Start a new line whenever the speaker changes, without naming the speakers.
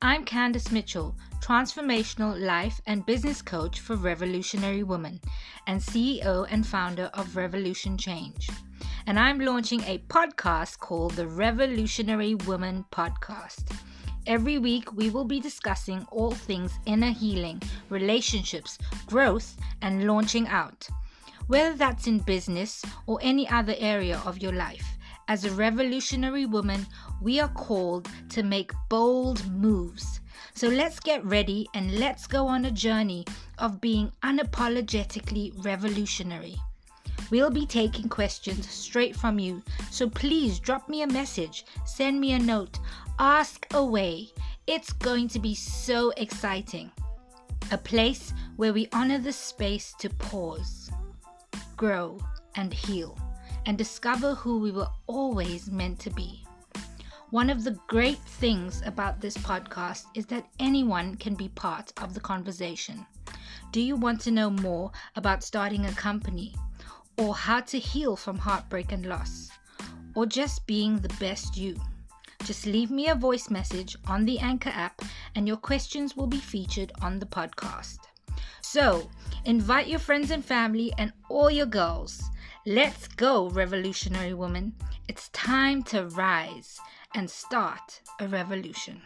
I'm Candice Mitchell, transformational life and business coach for Revolutionary women and CEO and founder of Revolution Change. And I'm launching a podcast called the Revolutionary Woman Podcast. Every week, we will be discussing all things inner healing, relationships, growth, and launching out. Whether that's in business or any other area of your life, as a revolutionary woman, we are called to make bold moves. So let's get ready and let's go on a journey of being unapologetically revolutionary. We'll be taking questions straight from you, so please drop me a message, send me a note, ask away. It's going to be so exciting. A place where we honor the space to pause, grow, and heal and discover who we were always meant to be. One of the great things about this podcast is that anyone can be part of the conversation. Do you want to know more about starting a company, or how to heal from heartbreak and loss, or just being the best you? Just leave me a voice message on the Anchor app, and your questions will be featured on the podcast. So, invite your friends and family and all your girls. Let's go, revolutionary woman. It's time to rise and start a revolution.